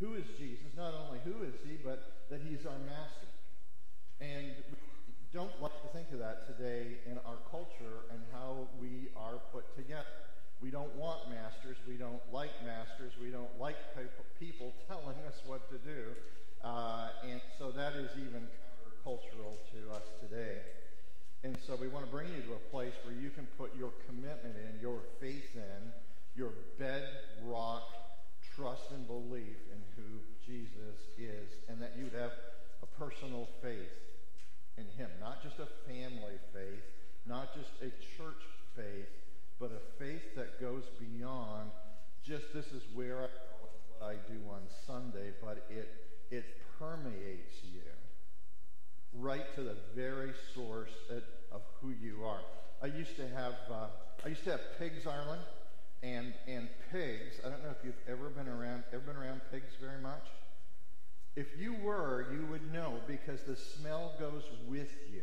who is Jesus, not only who is he, but that he's our master. And we don't like to think of that today in our culture and how we are put together. We don't want masters. We don't like masters. We don't like people telling us what to do. Uh, and so that is even countercultural to us today. And so we want to bring you to a place where you can put your commitment in, your faith in, your bedrock trust and belief who Jesus is, and that you'd have a personal faith in him. Not just a family faith, not just a church faith, but a faith that goes beyond just this is where I go what I do on Sunday, but it it permeates you right to the very source of who you are. I used to have uh, I used to have pigs, Arlen, and and pigs. I don't know if you've ever been around ever been around pigs very much. If you were, you would know because the smell goes with you.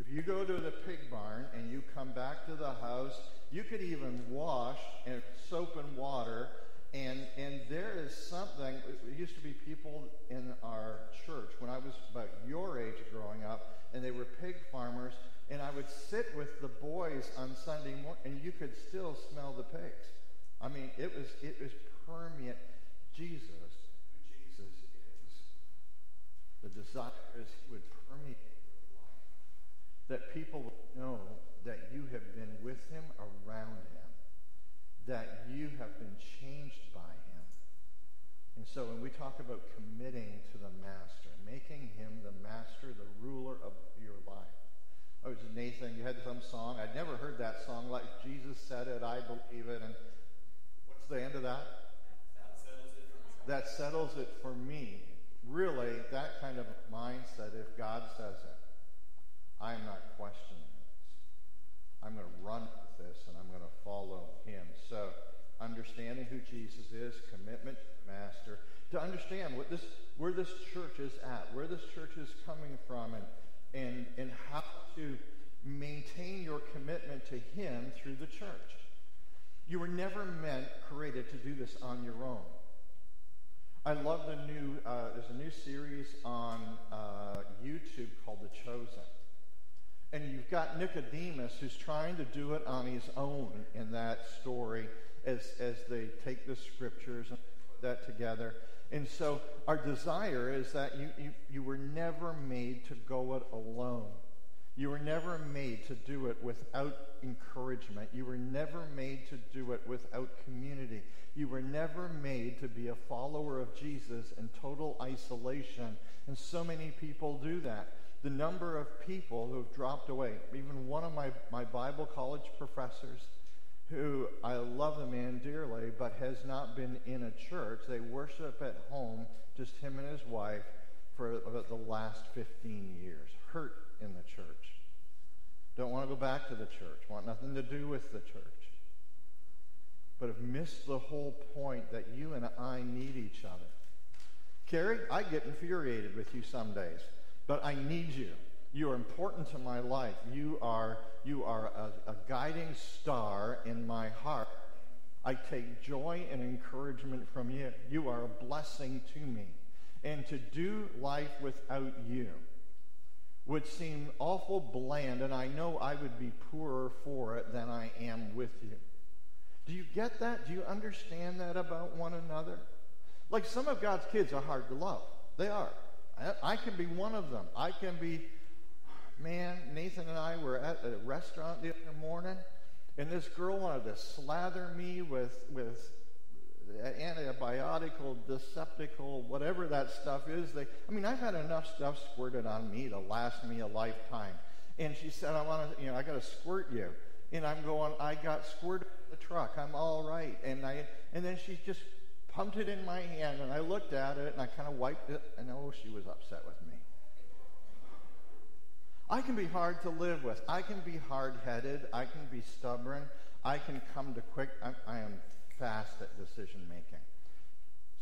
If you go to the pig barn and you come back to the house, you could even wash in soap and water and, and there is something, it used to be people in our church when I was about your age growing up, and they were pig farmers, and I would sit with the boys on Sunday morning, and you could still smell the pigs. I mean, it was, it was permeant. Jesus, Jesus is, the desire is would permeate your life, that people would know that you have been with him, around him that you have been changed by him. And so when we talk about committing to the master, making him the master, the ruler of your life. Oh, was Nathan, you had some song. I'd never heard that song like Jesus said it, I believe it. And what's the end of that? That settles it for me. Really, that kind of mindset, if God says it, I am not questioning this. I'm going to run with this and I'm going to follow him. So, understanding who Jesus is, commitment Master, to understand what this, where this church is at, where this church is coming from, and, and, and how to maintain your commitment to Him through the church. You were never meant, created to do this on your own. I love the new, uh, there's a new series on uh, YouTube called The Chosen. And you've got Nicodemus who's trying to do it on his own in that story as, as they take the scriptures and put that together. And so our desire is that you, you, you were never made to go it alone. You were never made to do it without encouragement. You were never made to do it without community. You were never made to be a follower of Jesus in total isolation. And so many people do that the number of people who have dropped away. Even one of my, my Bible college professors, who I love the man dearly, but has not been in a church. They worship at home, just him and his wife, for about the last 15 years. Hurt in the church. Don't want to go back to the church. Want nothing to do with the church. But have missed the whole point that you and I need each other. Carrie, I get infuriated with you some days but I need you. You are important to my life. You are, you are a, a guiding star in my heart. I take joy and encouragement from you. You are a blessing to me. And to do life without you would seem awful bland, and I know I would be poorer for it than I am with you. Do you get that? Do you understand that about one another? Like some of God's kids are hard to love. They are. I, can be one of them. I can be, man, Nathan and I were at a restaurant the other morning, and this girl wanted to slather me with, with antibiotical, deceptical, whatever that stuff is. They, I mean, I've had enough stuff squirted on me to last me a lifetime. And she said, I want to, you know, I got to squirt you. And I'm going, I got squirted in the truck. I'm all right. And I and then she just pumped it in my hand, and I looked at it, and I kind of wiped it, and oh, she was upset with me. I can be hard to live with. I can be hard-headed. I can be stubborn. I can come to quick. I, I am fast at decision making.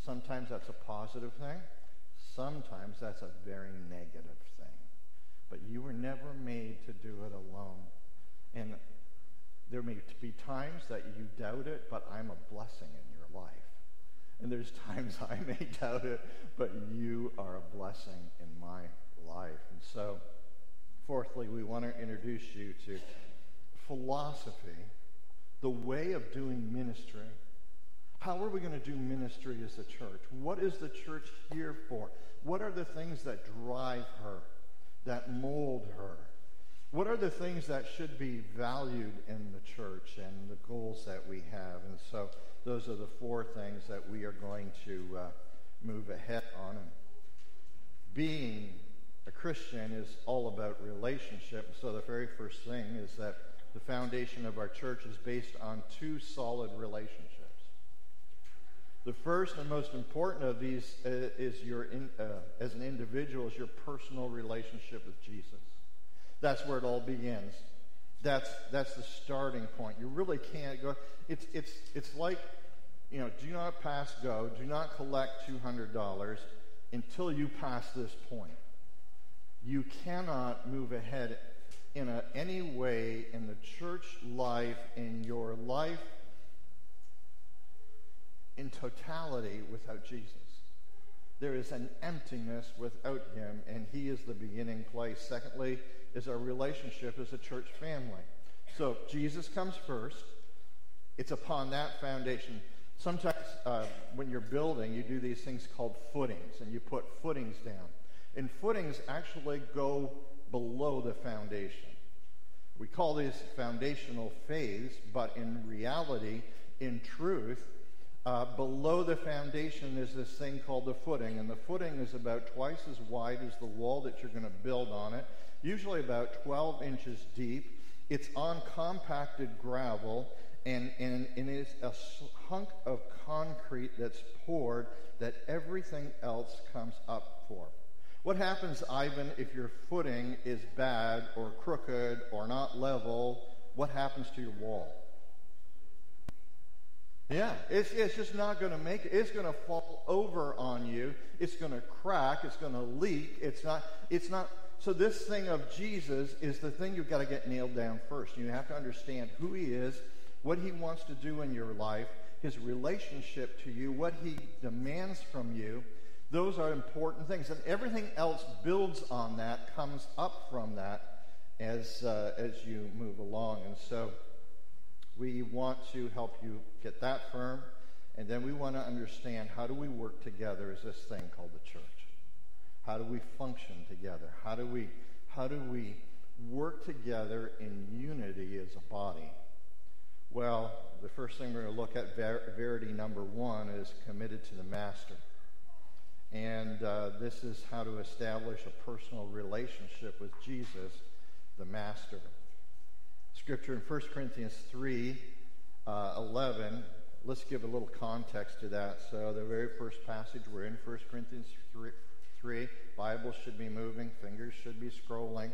Sometimes that's a positive thing. Sometimes that's a very negative thing. But you were never made to do it alone. And there may be times that you doubt it, but I'm a blessing in your life. And there's times I may doubt it, but you are a blessing in my life. And so, fourthly, we want to introduce you to philosophy, the way of doing ministry. How are we going to do ministry as a church? What is the church here for? What are the things that drive her, that mold her? What are the things that should be valued in the church and the goals that we have? And so those are the four things that we are going to uh, move ahead on. Being a Christian is all about relationship. So the very first thing is that the foundation of our church is based on two solid relationships. The first and most important of these uh, is your, in, uh, as an individual, is your personal relationship with Jesus. That's where it all begins. That's, that's the starting point. You really can't go. It's, it's, it's like, you know, do not pass go, do not collect $200 until you pass this point. You cannot move ahead in a, any way in the church life, in your life, in totality without Jesus. There is an emptiness without him, and he is the beginning place. Secondly, is our relationship as a church family. So Jesus comes first. It's upon that foundation. Sometimes uh, when you're building, you do these things called footings, and you put footings down. And footings actually go below the foundation. We call these foundational phase, but in reality, in truth, uh, below the foundation is this thing called the footing, and the footing is about twice as wide as the wall that you're going to build on it, usually about 12 inches deep. It's on compacted gravel, and, and, and it is a hunk of concrete that's poured that everything else comes up for. What happens, Ivan, if your footing is bad or crooked or not level? What happens to your wall? Yeah, it's, it's just not going to make it. It's going to fall over on you. It's going to crack. It's going to leak. It's not, it's not. So, this thing of Jesus is the thing you've got to get nailed down first. You have to understand who he is, what he wants to do in your life, his relationship to you, what he demands from you. Those are important things. And everything else builds on that, comes up from that as, uh, as you move along. And so, we want to help you get that firm, and then we want to understand how do we work together as this thing called the church? How do we function together? How do we how do we work together in unity as a body? Well, the first thing we're going to look at, ver- verity number one, is committed to the master. And uh, this is how to establish a personal relationship with Jesus, the master scripture in 1 Corinthians 3 uh, 11. Let's give a little context to that. So, the very first passage, we're in 1 Corinthians 3, 3. Bible should be moving, fingers should be scrolling.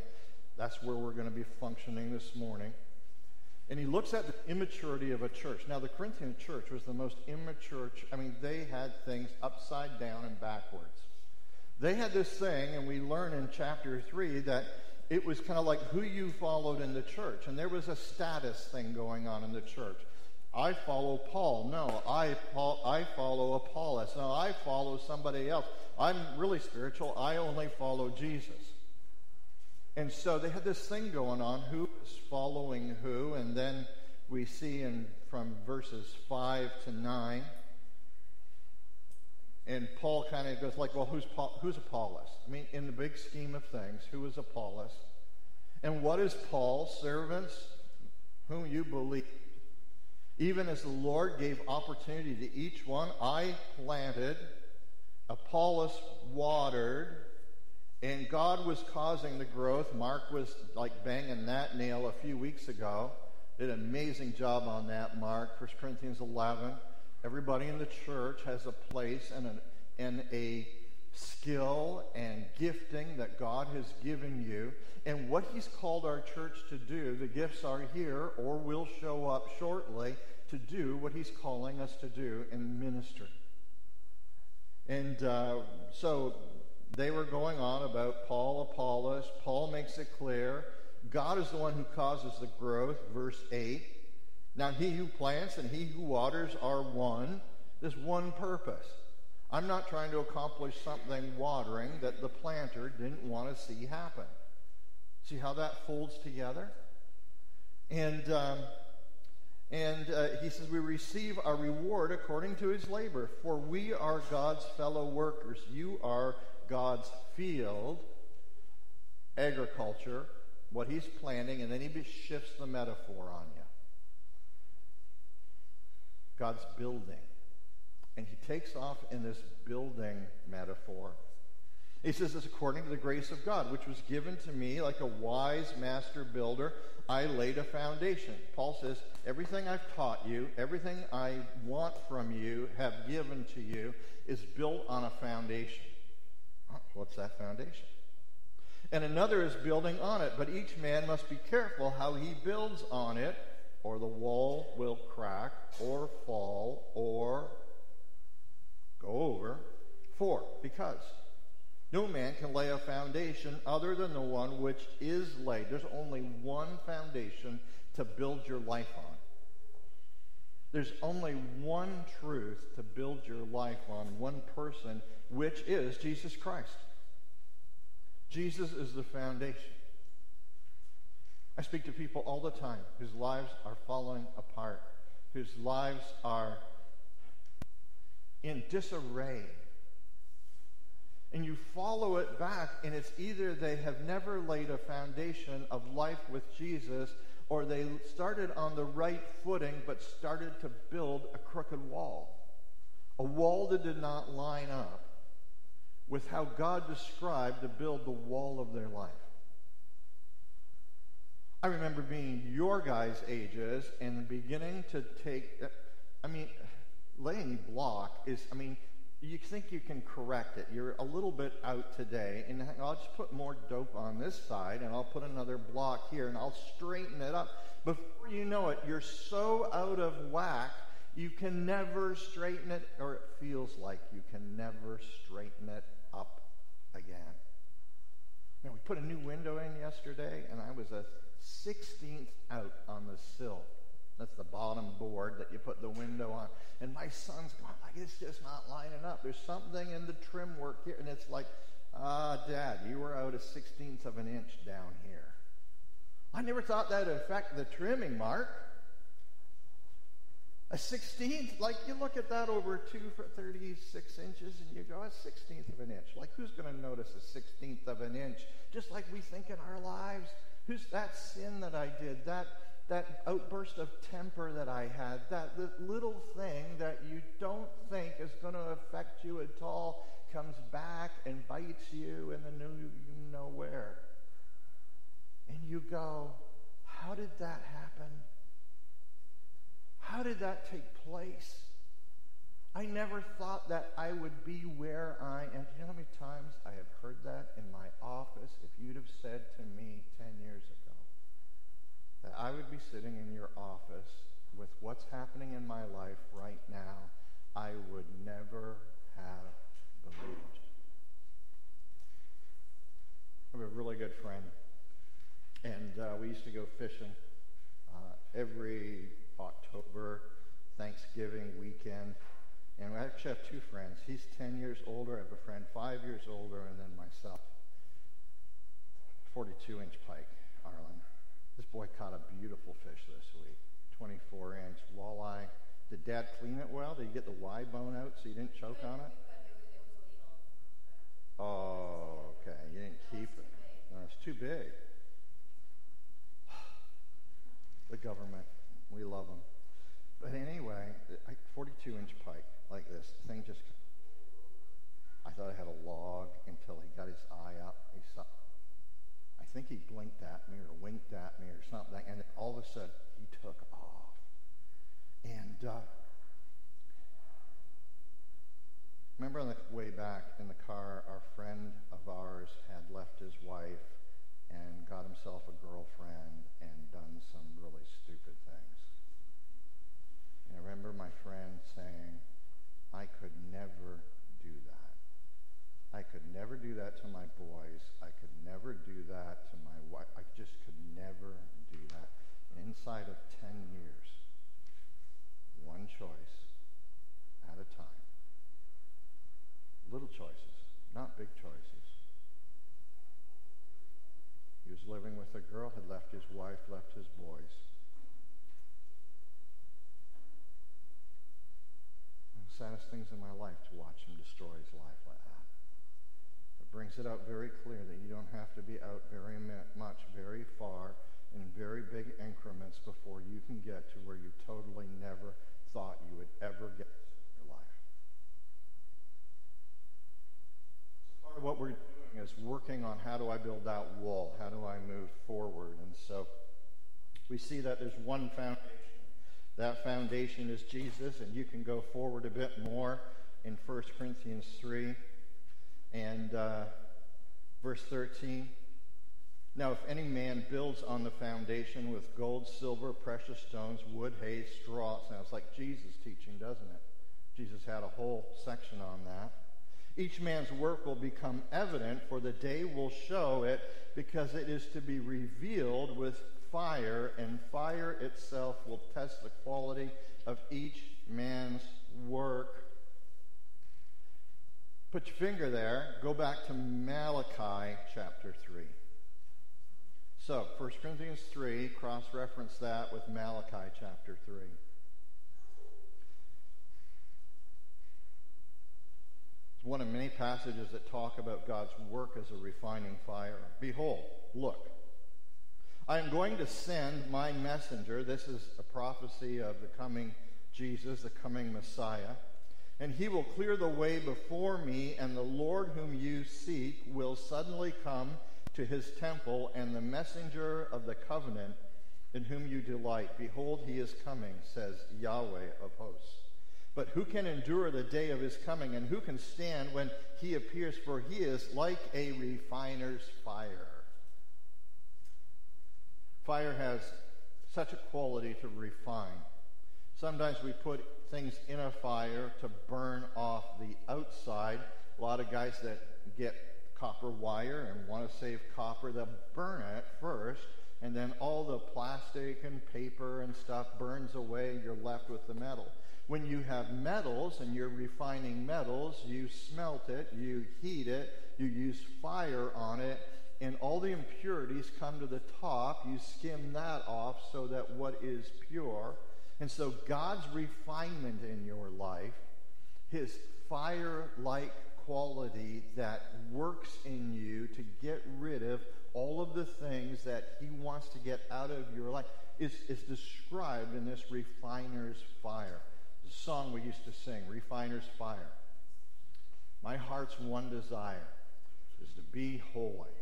That's where we're going to be functioning this morning. And he looks at the immaturity of a church. Now, the Corinthian church was the most immature. Ch- I mean, they had things upside down and backwards. They had this thing, and we learn in chapter 3 that it was kind of like who you followed in the church. And there was a status thing going on in the church. I follow Paul. No, I, Paul, I follow Apollos. No, I follow somebody else. I'm really spiritual. I only follow Jesus. And so they had this thing going on who is following who. And then we see in from verses 5 to 9. And Paul kind of goes like, well, who's, Paul, who's Apollos? I mean, in the big scheme of things, who is Apollos? And what is Paul? Servants whom you believe. Even as the Lord gave opportunity to each one, I planted, Apollos watered, and God was causing the growth. Mark was like banging that nail a few weeks ago. did an amazing job on that, Mark. 1 Corinthians 11. Everybody in the church has a place and, a and a skill and gifting that God has given you. And what He's called our church to do, the gifts are here or will show up shortly to do what He's calling us to do in ministry. And uh, so they were going on about Paul, Apollos. Paul makes it clear God is the one who causes the growth, verse 8. Now, he who plants and he who waters are one. There's one purpose. I'm not trying to accomplish something watering that the planter didn't want to see happen. See how that folds together? And, um, and uh, he says, We receive our reward according to his labor, for we are God's fellow workers. You are God's field, agriculture, what he's planting, and then he shifts the metaphor on you. God's building. And he takes off in this building metaphor. He says it's according to the grace of God, which was given to me like a wise master builder. I laid a foundation. Paul says, everything I've taught you, everything I want from you, have given to you, is built on a foundation. What's that foundation? And another is building on it, but each man must be careful how he builds on it, or the wall will crack, or fall, or go over. For, because no man can lay a foundation other than the one which is laid. There's only one foundation to build your life on. There's only one truth to build your life on, one person, which is Jesus Christ. Jesus is the foundation. I speak to people all the time whose lives are falling apart, whose lives are in disarray. And you follow it back, and it's either they have never laid a foundation of life with Jesus, or they started on the right footing but started to build a crooked wall. A wall that did not line up with how God described to build the wall of their life. I remember being your guys' ages and beginning to take, I mean, laying block is, I mean, you think you can correct it. You're a little bit out today, and I'll just put more dope on this side, and I'll put another block here, and I'll straighten it up. Before you know it, you're so out of whack, you can never straighten it, or it feels like you can never straighten it up again. Now, we put a new window in yesterday, and I was a 16th out on the sill. That's the bottom board that you put the window on. And my son's going like, it's just not lining up. There's something in the trim work here. And it's like, ah, Dad, you were out a 16th of an inch down here. I never thought that would affect the trimming, Mark. A 16th, like you look at that over two for 36 inches and you go, a 16th of an inch. Like who's going to notice a 16th of an inch? Just like we think in our lives. Who's that sin that I did? That that outburst of temper that I had, that little thing that you don't think is going to affect you at all comes back and bites you in the new you know where. And you go, how did that happen? How did that take place? I never thought that I would be where I am. Do you know how many times I have heard that in my office? If you'd have said to me 10 years ago, that I would be sitting in your office with what's happening in my life right now, I would never have believed. I have a really good friend, and uh, we used to go fishing uh, every October, Thanksgiving weekend. And I actually have two friends. He's 10 years older. I have a friend five years older, and then myself. 42 inch pike. This boy caught a beautiful fish this week, 24 inch walleye. Did Dad clean it well? Did he get the Y bone out so you didn't choke on it? Oh, okay. You didn't keep it. No, it's too big. The government, we love them. But anyway, 42 inch pike like this. thing just. I thought I had a log until he got his eye up. He saw, think he blinked at me or winked at me or something, and all of a sudden he took off. And uh, remember on the way back in the car, our friend of ours had left his wife and got himself a girlfriend and done some really stupid things. And I remember my friend saying, I could never. I could never do that to my boys. I could never do that to my wife. I just could never do that. And inside of 10 years, one choice at a time. Little choices, not big choices. He was living with a girl, had left his wife, left his boys. saddest things in my life to watch him destroy his life brings it out very clear that you don't have to be out very much, very far, in very big increments before you can get to where you totally never thought you would ever get in your life. Part of what we're doing is working on how do I build that wall? How do I move forward? And so we see that there's one foundation that foundation is Jesus, and you can go forward a bit more in 1 Corinthians 3 and uh, verse 13. Now, if any man builds on the foundation with gold, silver, precious stones, wood, hay, straw, sounds like Jesus' teaching, doesn't it? Jesus had a whole section on that. Each man's work will become evident, for the day will show it, because it is to be revealed with fire, and fire itself will test the quality of each man's work. Put your finger there. Go back to Malachi chapter 3. So, 1 Corinthians 3, cross reference that with Malachi chapter 3. It's one of many passages that talk about God's work as a refining fire. Behold, look, I am going to send my messenger. This is a prophecy of the coming Jesus, the coming Messiah. And he will clear the way before me, and the Lord whom you seek will suddenly come to his temple, and the messenger of the covenant in whom you delight. Behold, he is coming, says Yahweh of hosts. But who can endure the day of his coming, and who can stand when he appears? For he is like a refiner's fire Fire has such a quality to refine. Sometimes we put things in a fire to burn off the outside. A lot of guys that get copper wire and want to save copper, they'll burn it first, and then all the plastic and paper and stuff burns away, you're left with the metal. When you have metals and you're refining metals, you smelt it, you heat it, you use fire on it, and all the impurities come to the top. You skim that off so that what is pure. And so God's refinement in your life, his fire like quality that works in you to get rid of all of the things that he wants to get out of your life, is, is described in this refiner's fire. The song we used to sing, Refiner's Fire. My heart's one desire is to be holy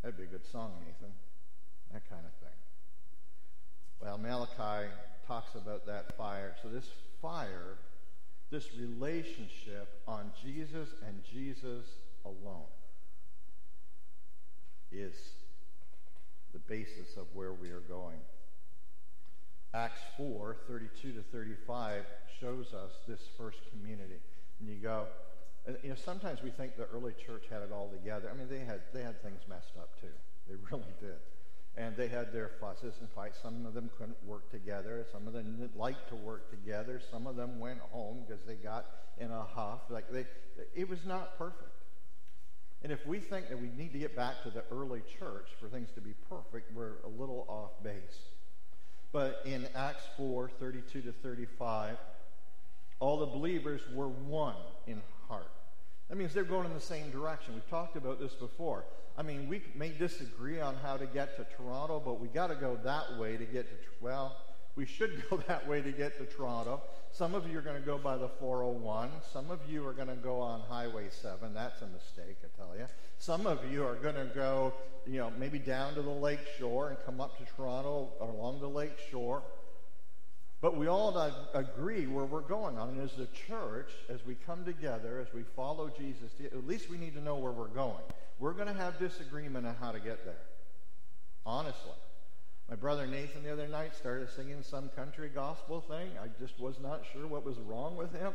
That'd be a good song, Nathan. That kind of thing. Well, Malachi talks about that fire. So this fire, this relationship on Jesus and Jesus alone is the basis of where we are going. Acts 4, 32 to 35 shows us this first community. And you go, you know, sometimes we think the early church had it all together. I mean, they had they had things messed up too. They really did, and they had their fusses and fights. Some of them couldn't work together. Some of them didn't like to work together. Some of them went home because they got in a huff. Like they, it was not perfect. And if we think that we need to get back to the early church for things to be perfect, we're a little off base. But in Acts 4 32 to 35, all the believers were one in heart. That means they're going in the same direction. We've talked about this before. I mean, we may disagree on how to get to Toronto, but we got to go that way to get to, well, We should go that way to get to Toronto. Some of you are going to go by the 401. Some of you are going to go on Highway 7. That's a mistake, I tell you. Some of you are going to go, you know, maybe down to the lake shore and come up to Toronto or along the lake shore. But we all agree where we're going on. And as the church, as we come together, as we follow Jesus, at least we need to know where we're going. We're going to have disagreement on how to get there. Honestly. My brother Nathan the other night started singing some country gospel thing. I just was not sure what was wrong with him,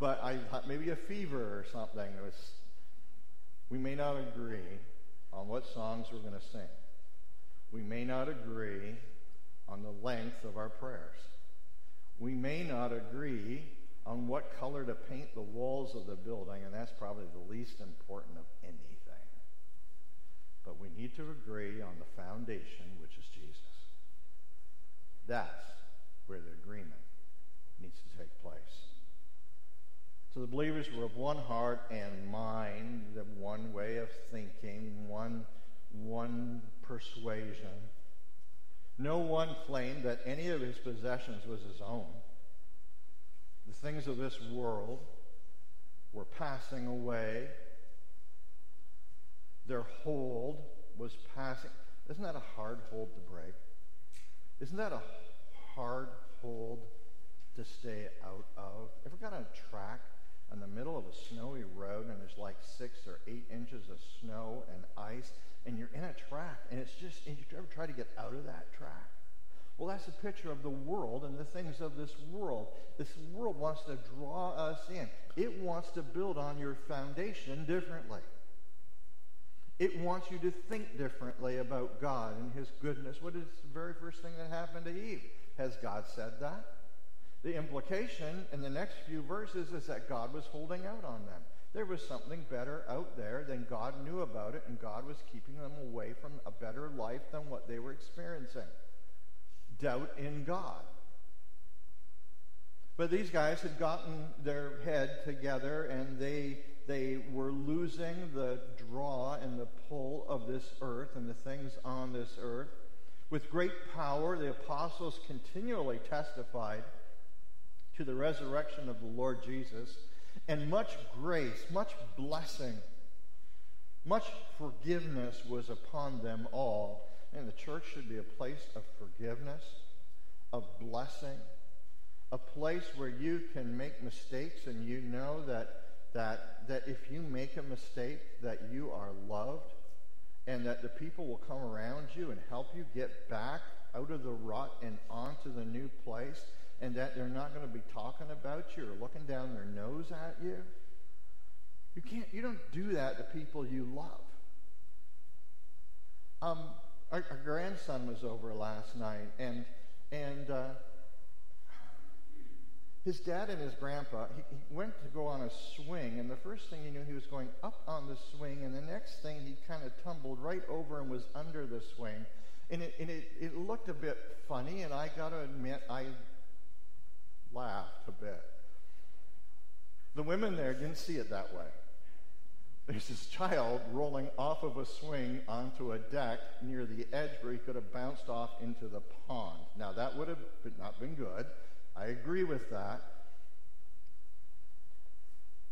but I thought maybe a fever or something. It was, we may not agree on what songs we're going to sing. We may not agree on the length of our prayers. We may not agree on what color to paint the walls of the building, and that's probably the least important of anything. But we need to agree on the foundation, which is Jesus. That's where the agreement needs to take place. So the believers were of one heart and mind, one way of thinking, one, one persuasion. No one claimed that any of his possessions was his own. The things of this world were passing away. Their hold was passing. Isn't that a hard hold to break? Isn't that a hard hold to stay out of? Ever got on a track in the middle of a snowy road and there's like six or eight inches of snow and ice and you're in a track and it's just, and you ever try to get out of that track? Well, that's a picture of the world and the things of this world. This world wants to draw us in. It wants to build on your foundation differently. It wants you to think differently about God and His goodness. What is the very first thing that happened to Eve? Has God said that? The implication in the next few verses is that God was holding out on them. There was something better out there than God knew about it, and God was keeping them away from a better life than what they were experiencing. Doubt in God. But these guys had gotten their head together and they they were losing the draw and the pull of this earth and the things on this earth. With great power, the apostles continually testified to the resurrection of the Lord Jesus, and much grace, much blessing, much forgiveness was upon them all. And the church should be a place of forgiveness, of blessing, a place where you can make mistakes and you know that that, that if you make a mistake, that you are loved and that the people will come around you and help you get back out of the rut and onto the new place and that they're not going to be talking about you or looking down their nose at you. You can't, you don't do that to people you love. Um, our, our grandson was over last night and, and, uh, his dad and his grandpa, he, he, went to go on a swing, and the first thing he knew, he was going up on the swing, and the next thing, he kind of tumbled right over and was under the swing. And it, and it, it looked a bit funny, and I got to admit, I laughed a bit. The women there didn't see it that way. There's this child rolling off of a swing onto a deck near the edge where he could have bounced off into the pond. Now, that would have not been good. I agree with that.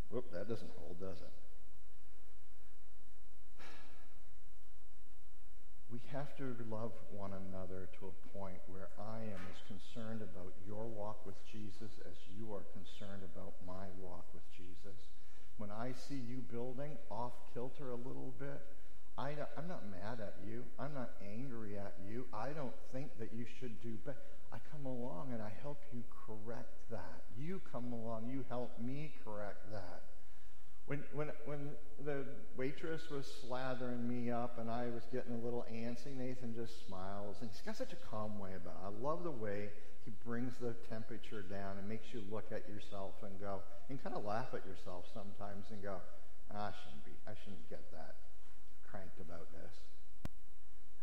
Whoop, that doesn't hold, does it? We have to love one another to a point where I am as concerned about your walk with Jesus as you are concerned about my walk with Jesus. When I see you building off kilter a little bit, I, am not mad at you. I'm not angry at you. I don't think that you should do better. I come along and I help you correct that. You come along, you help me correct that. When, when, when the waitress was slathering me up and I was getting a little antsy, Nathan just smiles. And he's got such a calm way about it. I love the way he brings the temperature down and makes you look at yourself and go, and kind of laugh at yourself sometimes and go, ah, I shouldn't be, I shouldn't get that cranked about this.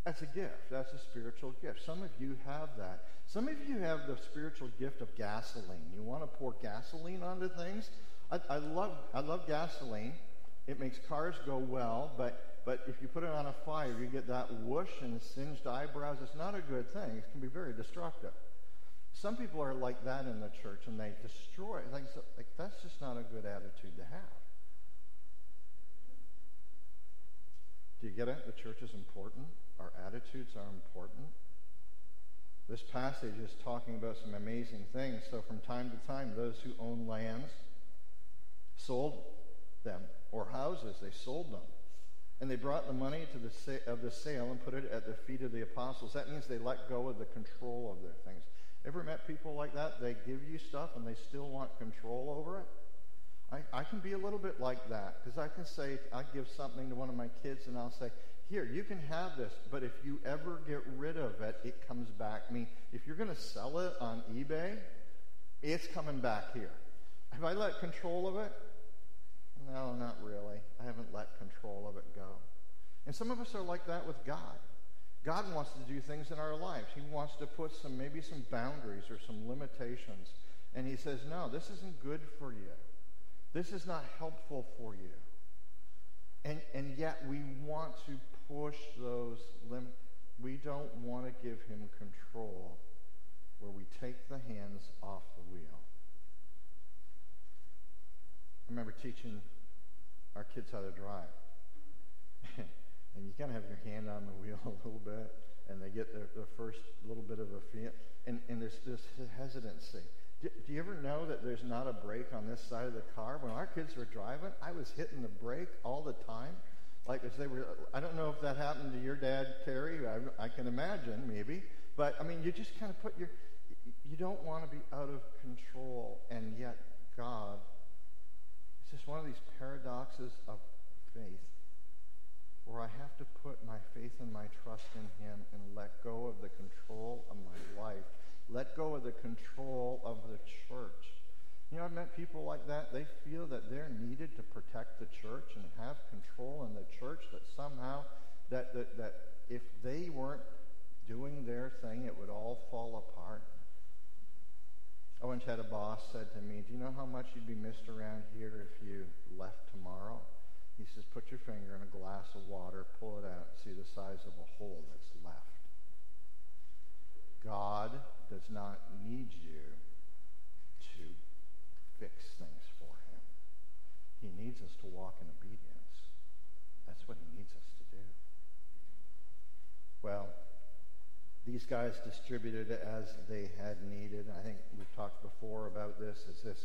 That's a gift. That's a spiritual gift. Some of you have that. Some of you have the spiritual gift of gasoline. You want to pour gasoline onto things? I, I, love, I love gasoline. It makes cars go well, but, but if you put it on a fire, you get that whoosh and singed eyebrows. It's not a good thing. It can be very destructive. Some people are like that in the church and they destroy. Like, like that's just not a good attitude to have. Do you get it? The church is important. Our attitudes are important. This passage is talking about some amazing things. So, from time to time, those who own lands sold them, or houses, they sold them. And they brought the money to the sa- of the sale and put it at the feet of the apostles. That means they let go of the control of their things. Ever met people like that? They give you stuff and they still want control over it? I, I can be a little bit like that because I can say, I give something to one of my kids and I'll say, here, you can have this, but if you ever get rid of it, it comes back. I mean, if you're going to sell it on eBay, it's coming back here. Have I let control of it? No, not really. I haven't let control of it go. And some of us are like that with God. God wants to do things in our lives. He wants to put some, maybe some boundaries or some limitations. And he says, no, this isn't good for you. This is not helpful for you. And, and yet we want to push those limits. We don't want to give him control where we take the hands off the wheel. I remember teaching our kids how to drive. and you kind of have your hand on the wheel a little bit, and they get their, their first little bit of a feel, and, and there's this hesitancy. Do, do you ever know that there's not a brake on this side of the car? When our kids were driving, I was hitting the brake all the time like as they were, I don't know if that happened to your dad, Terry. I, I can imagine, maybe. But, I mean, you just kind of put your, you don't want to be out of control. And yet, God, one of these paradoxes of faith where I have to put my faith and my trust in Him and let go of the control of my life, let go of the control of the church you know, I've met people like that. They feel that they're needed to protect the church and have control in the church, that somehow that, that, that if they weren't doing their thing, it would all fall apart. I once had a boss said to me, do you know how much you'd be missed around here if you left tomorrow? He says, put your finger in a glass of water, pull it out, see the size of a hole that's left. God does not need you to fix things for him. He needs us to walk in obedience. That's what he needs us to do. Well, these guys distributed as they had needed. I think we've talked before about this. Is this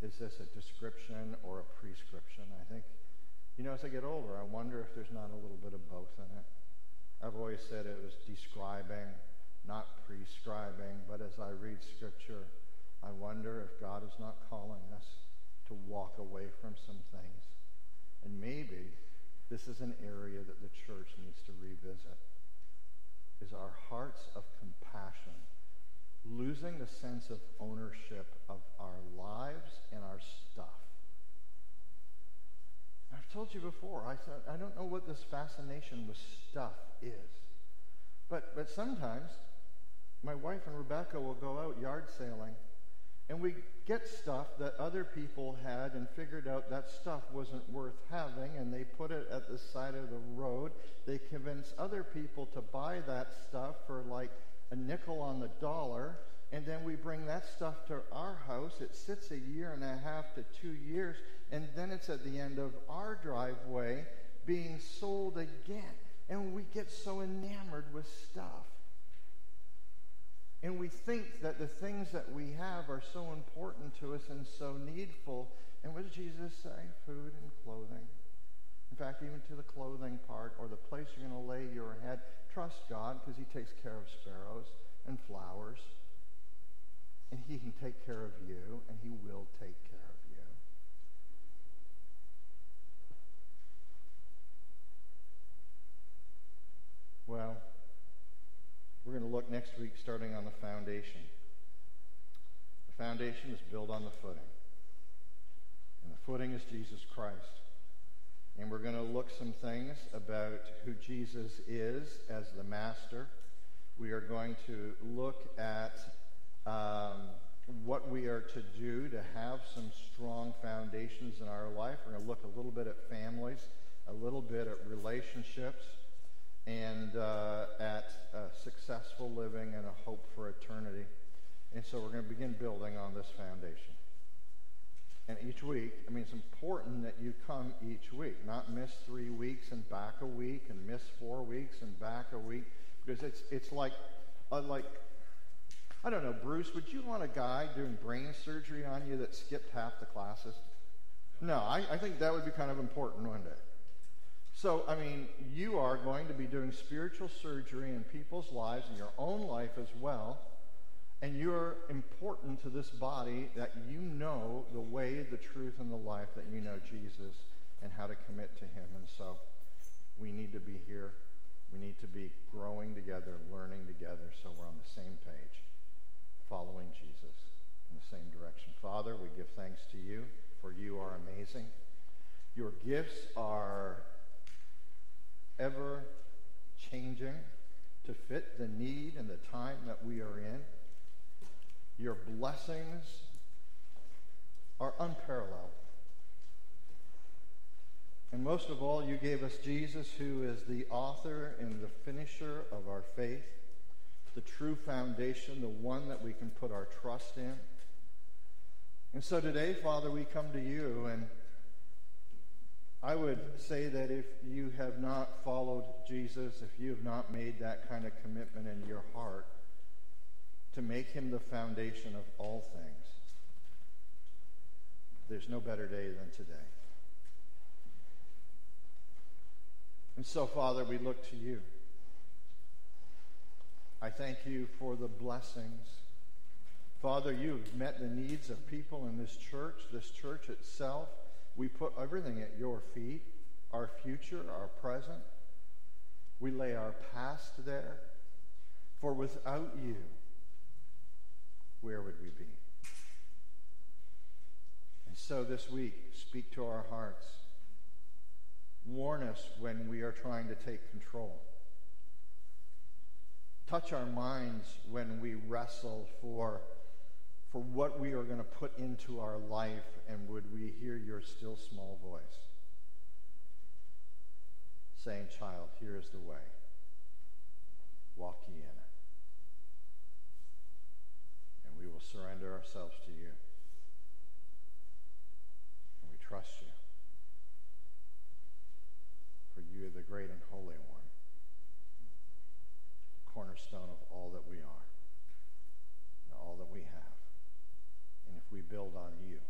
is this a description or a prescription? I think, you know, as I get older, I wonder if there's not a little bit of both in it. I've always said it was describing, not prescribing, but as I read Scripture, I wonder if God is not calling us to walk away from some things. And maybe this is an area that the church needs to revisit. Is our hearts of compassion losing the sense of ownership of our lives and our stuff? I've told you before, I, said, I don't know what this fascination with stuff is. But, but sometimes my wife and Rebecca will go out yard sailing and we get stuff that other people had and figured out that stuff wasn't worth having, and they put it at the side of the road. They convince other people to buy that stuff for like a nickel on the dollar, and then we bring that stuff to our house. It sits a year and a half to two years, and then it's at the end of our driveway being sold again. And we get so enamored with stuff. And we think that the things that we have are so important to us and so needful. And what does Jesus say? Food and clothing. In fact, even to the clothing part or the place you're going to lay your head, trust God because he takes care of sparrows and flowers. And he can take care of you, and he will take care of you. Well, we're going to next week starting on the foundation. The foundation is built on the footing. And the footing is Jesus Christ. And we're going to look some things about who Jesus is as the master. We are going to look at um, what we are to do to have some strong foundations in our life. We're going to look a little bit at families, a little bit at relationships, and uh, at successful living and a hope for eternity. And so we're going to begin building on this foundation. And each week, I mean, it's important that you come each week, not miss three weeks and back a week and miss four weeks and back a week, because it's it's like, uh, like, I don't know, Bruce. Would you want a guy doing brain surgery on you that skipped half the classes? No, I, I think that would be kind of important, wouldn't it? So, I mean, you are going to be doing spiritual surgery in people's lives, and your own life as well. And you're important to this body that you know the way, the truth, and the life that you know Jesus and how to commit to Him. And so we need to be here. We need to be growing together, learning together, so we're on the same page, following Jesus in the same direction. Father, we give thanks to you, for you are amazing. Your gifts are ever changing to fit the need and the time that we are in. Your blessings are unparalleled. And most of all, you gave us Jesus, who is the author and the finisher of our faith, the true foundation, the one that we can put our trust in. And so today, Father, we come to you, and I would say that if you have not followed Jesus, if you have not made that kind of commitment in your heart, to make him the foundation of all things. There's no better day than today. And so, Father, we look to you. I thank you for the blessings. Father, you've met the needs of people in this church, this church itself. We put everything at your feet our future, our present. We lay our past there. For without you, where would we be? And so this week, speak to our hearts. Warn us when we are trying to take control. Touch our minds when we wrestle for, for what we are going to put into our life, and would we hear your still small voice saying, Child, here is the way. Walk ye in it. And we will surrender ourselves to you. And we trust you. For you are the great and holy one, cornerstone of all that we are and all that we have. We build on you.